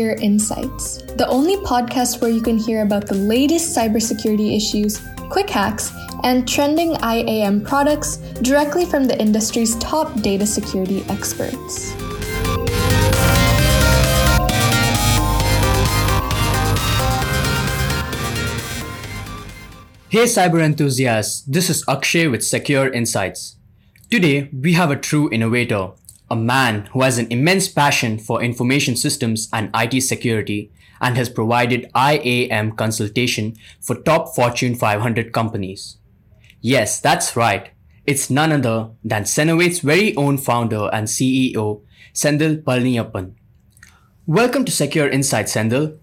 Secure Insights, the only podcast where you can hear about the latest cybersecurity issues, quick hacks, and trending IAM products directly from the industry's top data security experts. Hey cyber enthusiasts, this is Akshay with Secure Insights. Today, we have a true innovator, a man who has an immense passion for information systems and IT security and has provided IAM consultation for top Fortune 500 companies. Yes, that's right. It's none other than Sennovate's very own founder and CEO, Senthil Palniyappan. Welcome to Secure Insights, Senthil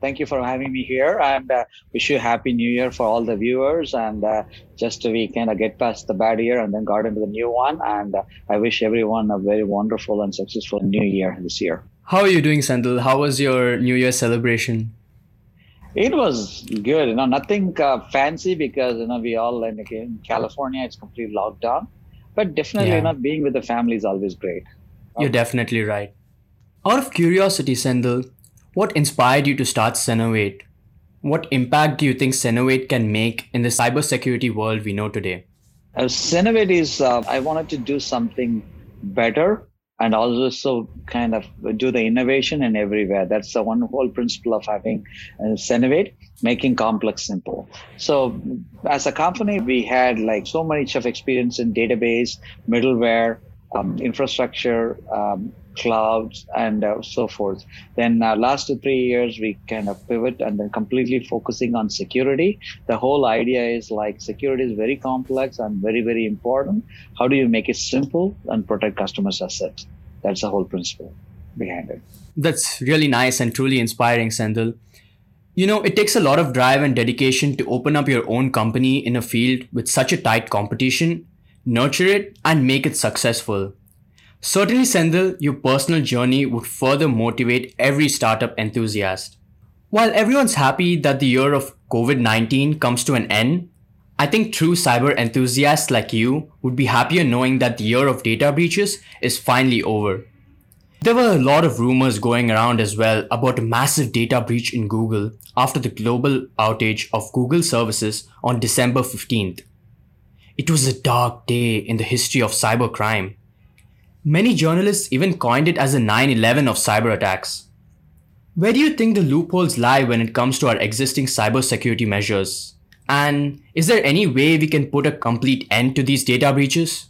thank you for having me here and uh, wish you a happy new year for all the viewers and uh, just to we kind of get past the bad year and then got into the new one and uh, i wish everyone a very wonderful and successful new year this year. How are you doing Senthil how was your new year celebration? It was good you know nothing uh, fancy because you know we all in, in california it's complete lockdown. But definitely yeah. you know being with the family is always great. You're definitely right. Out of curiosity Senthil what inspired you to start Sennovate? What impact do you think Sennovate can make in the cybersecurity world we know today? Uh, is, uh, I wanted to do something better and also kind of do the innovation in everywhere. That's the one whole principle of having uh, making complex simple. So as a company, we had like so much of experience in database, middleware, um, infrastructure, um, clouds, and uh, so forth. Then uh, last three years, we kind of pivot and then completely focusing on security. The whole idea is like security is very complex and very, very important. How do you make it simple and protect customers' assets? That's the whole principle behind it. That's really nice and truly inspiring, Senthil. You know, it takes a lot of drive and dedication to open up your own company in a field with such a tight competition nurture it, and make it successful. Certainly, Senthil, your personal journey would further motivate every startup enthusiast. While everyone's happy that the year of COVID 19 comes to an end, I think true cyber enthusiasts like you would be happier knowing that the year of data breaches is finally over. There were a lot of rumors going around as well about a massive data breach in Google after the global outage of Google services on December 15th. It was a dark day in the history of cybercrime. Many journalists even coined it as a 9 11 of cyber attacks. Where do you think the loopholes lie when it comes to our existing cybersecurity measures? And is there any way we can put a complete end to these data breaches?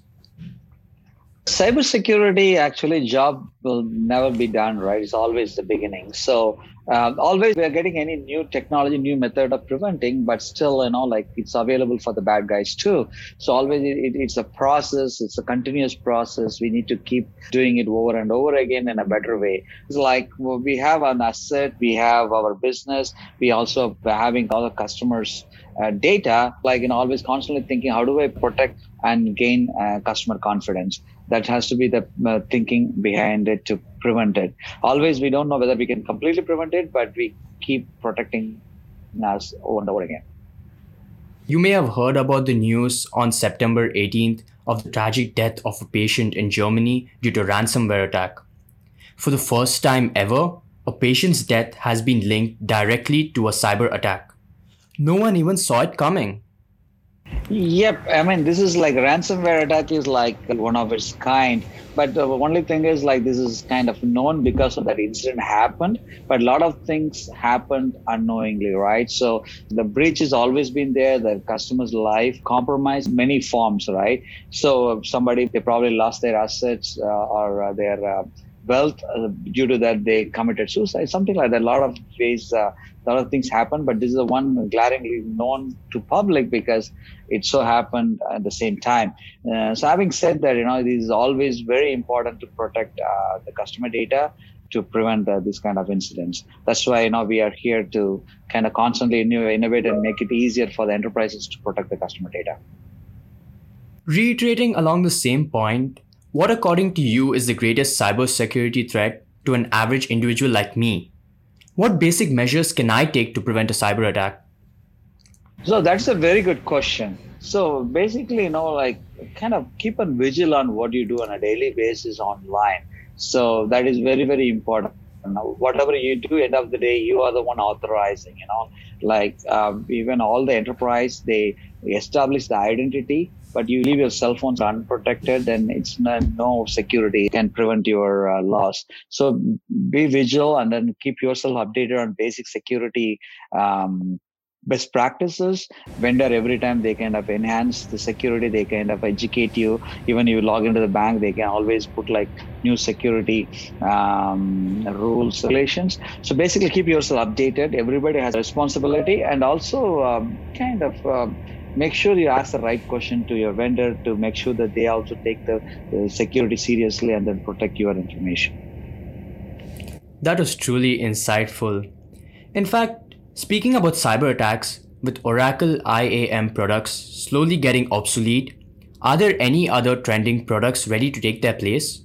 Cybersecurity actually job will never be done right? It's always the beginning. So uh, always we are getting any new technology new method of preventing but still you know like it's available for the bad guys too. So always it, it's a process it's a continuous process. We need to keep doing it over and over again in a better way. It's like well, we have an asset we have our business we also having other customers uh, data like you know always constantly thinking how do i protect and gain uh, customer confidence that has to be the uh, thinking behind it to prevent it. Always we don't know whether we can completely prevent it but we keep protecting us over and over again. You may have heard about the news on september 18th of the tragic death of a patient in germany due to ransomware attack. For the first time ever a patient's death has been linked directly to a cyber attack. No one even saw it coming Yep, I mean this is like ransomware attack is like one of its kind. But the only thing is like this is kind of known because of that incident happened. But a lot of things happened unknowingly, right? So the breach has always been there. The customer's life compromised many forms, right? So somebody they probably lost their assets uh, or uh, their uh, wealth uh, due to that they committed suicide something like that. A lot of ways uh, a lot of things happen but this is the one glaringly known to public because it so happened at the same time. Uh, so having said that you know it is always very important to protect uh, the customer data to prevent uh, this kind of incidents. That's why you know we are here to kind of constantly innovate and make it easier for the enterprises to protect the customer data. Reiterating along the same point what, according to you, is the greatest cybersecurity threat to an average individual like me? What basic measures can I take to prevent a cyber attack? So that's a very good question. So basically, you know, like kind of keep a vigil on what you do on a daily basis online. So that is very, very important. Whatever you do end of the day you are the one authorizing you know? Like um, even all the enterprise they establish the identity but you leave your cell phones unprotected then it's no, no security can prevent your uh, loss. So be vigilant and then keep yourself updated on basic security um, best practices. Vendor every time they kind of enhance the security they kind of educate you. Even you log into the bank they can always put like new security um, rules relations so basically keep yourself updated. Everybody has responsibility. And also um, kind of uh, make sure you ask the right question to your vendor to make sure that they also take the, the security seriously and then protect your information. That was truly insightful. In fact Speaking about cyber attacks, with Oracle IAM products slowly getting obsolete, are there any other trending products ready to take their place?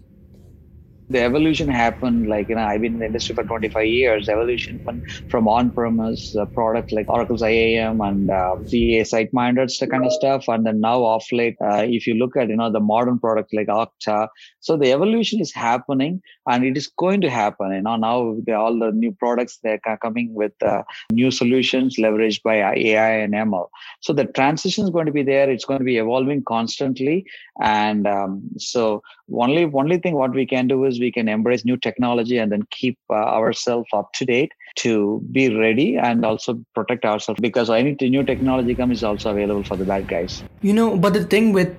The evolution happened like you know i've been in the industry for 25 years. Evolution from on-premise uh, products like oracle's iam and uh, ca SiteMinders the kind of stuff and then now off late uh, if you look at you know the modern products like okta. So the evolution is happening and it is going to happen. You know now all the new products they're coming with uh, new solutions leveraged by ai and ml so the transition is going to be there. It's going to be evolving constantly and um, so only only thing what we can do is we can embrace new technology and then keep uh, ourselves up to date to be ready and also protect ourselves because any new technology comes is also available for the bad guys. You know but the thing with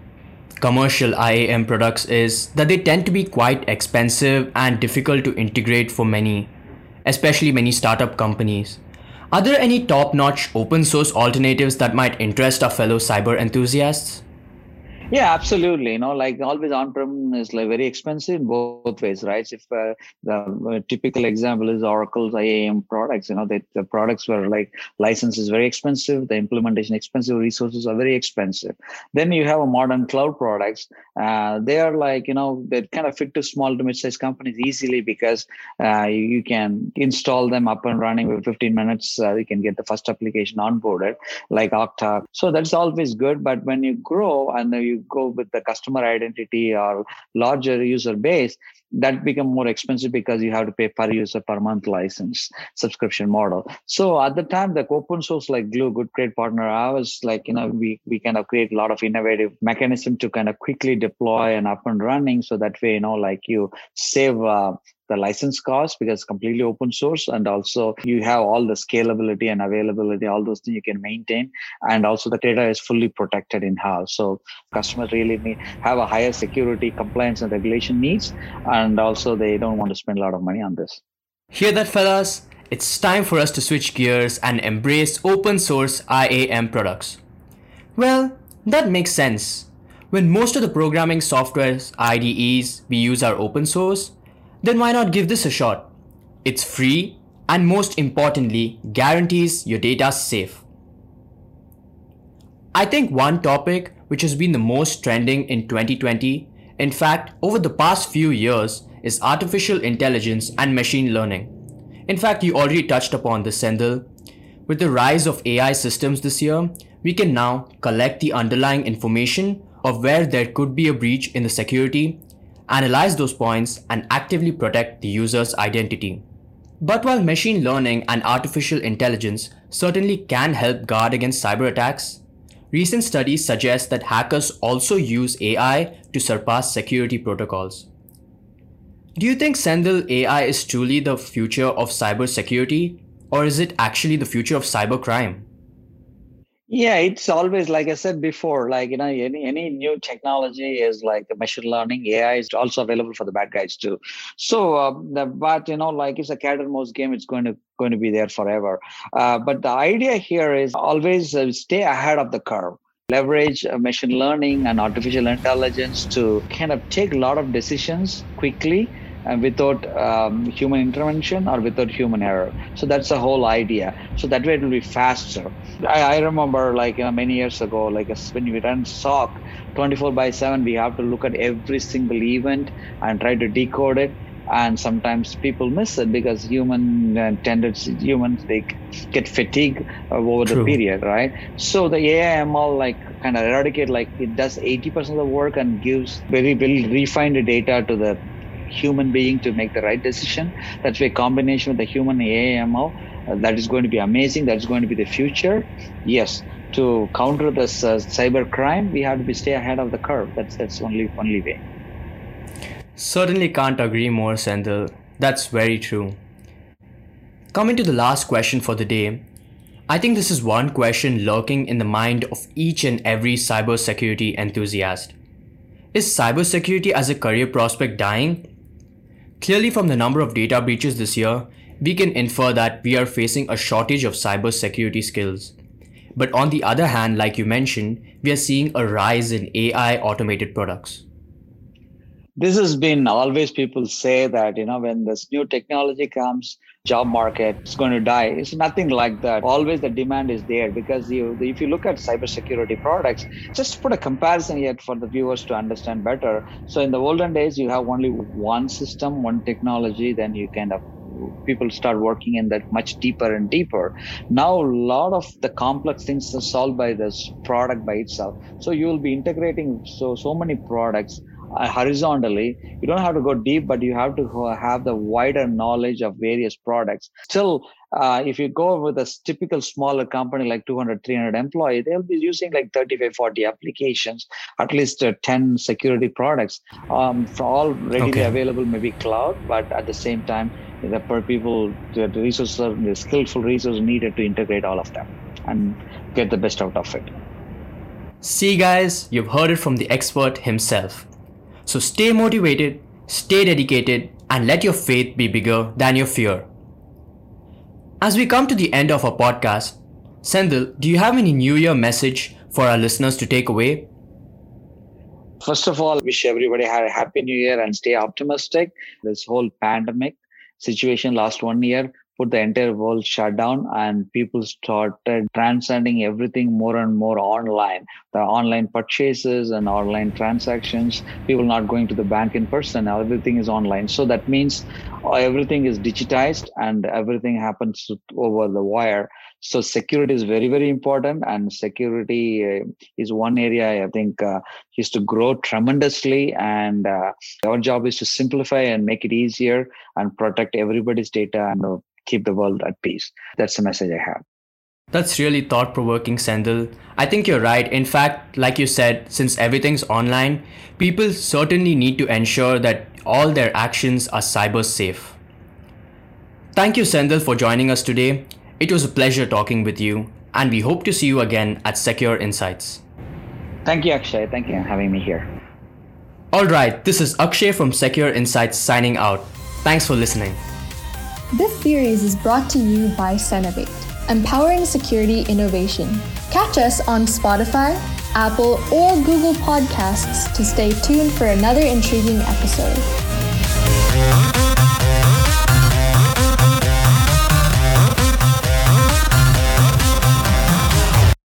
commercial iam products is that they tend to be quite expensive and difficult to integrate for many especially many startup companies. Are there any top-notch open source alternatives that might interest our fellow cyber enthusiasts yeah, absolutely. You know, like always on-prem is like very expensive in both ways, right? If uh, the uh, typical example is Oracle's IAM products, you know, the, the products were like license is very expensive, the implementation expensive, resources are very expensive. Then you have a modern cloud products. Uh, they are like, you know, they kind of fit to small to mid-sized companies easily because uh, you can install them up and running with 15 minutes. Uh, you can get the first application onboarded like Okta. So that's always good. But when you grow and you go with the customer identity or larger user base that become more expensive because you have to pay per user per month license subscription model. So at the time the open source like Gluu good great partner i was like you know we we kind of create a lot of innovative mechanism to kind of quickly deploy and up and running so that way you know like you save uh, the license cost because completely open source and also you have all the scalability and availability all those things you can maintain and also the data is fully protected in house so customers really need have a higher security compliance and regulation needs and also they don't want to spend a lot of money on this. Hear that fellas? It's time for us to switch gears and embrace open source iam products. Well that makes sense. When most of the programming software's IDEs we use are open source, then why not give this a shot? It's free and most importantly, guarantees your data safe. I think one topic which has been the most trending in 2020, in fact, over the past few years, is artificial intelligence and machine learning. In fact, you already touched upon this, Senthil. With the rise of AI systems this year, we can now collect the underlying information of where there could be a breach in the security analyze those points, and actively protect the user's identity. But while machine learning and artificial intelligence certainly can help guard against cyber attacks, recent studies suggest that hackers also use AI to surpass security protocols. Do you think Senthil AI is truly the future of cybersecurity, or is it actually the future of cybercrime? Yeah, it's always like I said before, like you know, any any new technology is like machine learning. AI is also available for the bad guys too. So, uh, but you know, like it's a cat and mouse game. It's going to going to be there forever. Uh, but the idea here is always uh, stay ahead of the curve leverage uh, machine learning and artificial intelligence to kind of take a lot of decisions quickly and without um, human intervention or without human error. So that's the whole idea. So that way it will be faster. I, I remember like you know many years ago, like when we run SOC 24 by 7, we have to look at every single event and try to decode it. And sometimes people miss it because human uh, tendencies, humans they get fatigue uh, over True. the period, right? So the AI ML like kind of eradicate like it does 80% of the work and gives very very refined data to the human being to make the right decision. That's why combination with the human AIML, uh, that is going to be amazing. That's going to be the future. Yes, to counter this uh, cyber crime, we have to be stay ahead of the curve. That's that's only only way. Certainly can't agree more, Senthil. That's very true. Coming to the last question for the day, I think this is one question lurking in the mind of each and every cybersecurity enthusiast. Is cybersecurity as a career prospect dying? Clearly, from the number of data breaches this year, we can infer that we are facing a shortage of cybersecurity skills. But on the other hand, like you mentioned, we are seeing a rise in AI automated products. This has been always people say that, you know, when this new technology comes, job market is going to die. It's nothing like that. Always the demand is there because you, if you look at cybersecurity products, just put a comparison yet for the viewers to understand better. So in the olden days, you have only one system, one technology, then you kind of people start working in that much deeper and deeper now a lot of the complex things are solved by this product by itself so you will be integrating so so many products uh, horizontally. You don't have to go deep but you have to have the wider knowledge of various products. Still uh, if you go with a typical smaller company like 200 300 employee they'll be using like 35 40 applications at least uh, 10 security products um, for all readily okay. available maybe cloud but at the same time the per people the resources the skillful resources needed to integrate all of them and get the best out of it. See guys you've heard it from the expert himself so stay motivated stay dedicated and let your faith be bigger than your fear as we come to the end of our podcast Senthil, do you have any New Year message for our listeners to take away? First of all, wish everybody a happy new year and stay optimistic. This whole pandemic situation last one year put the entire world shut down and people started transcending everything more and more online. The online purchases and online transactions people not going to the bank in person everything is online. So that means everything is digitized and everything happens over the wire. So security is very very important and security uh, is one area i think uh, is to grow tremendously. And uh, our job is to simplify and make it easier and protect everybody's data and uh, keep the world at peace that's the message i have that's really thought provoking, Senthil. I think you're right. In fact, like you said, since everything's online, people certainly need to ensure that all their actions are cyber safe. Thank you, Senthil, for joining us today. It was a pleasure talking with you, and we hope to see you again at Secure Insights. Thank you, Akshay. Thank you for having me here. All right, this is Akshay from Secure Insights signing out. Thanks for listening. This series is brought to you by Sennovate, empowering security innovation. Catch us on Spotify, Apple, or Google Podcasts to stay tuned for another intriguing episode.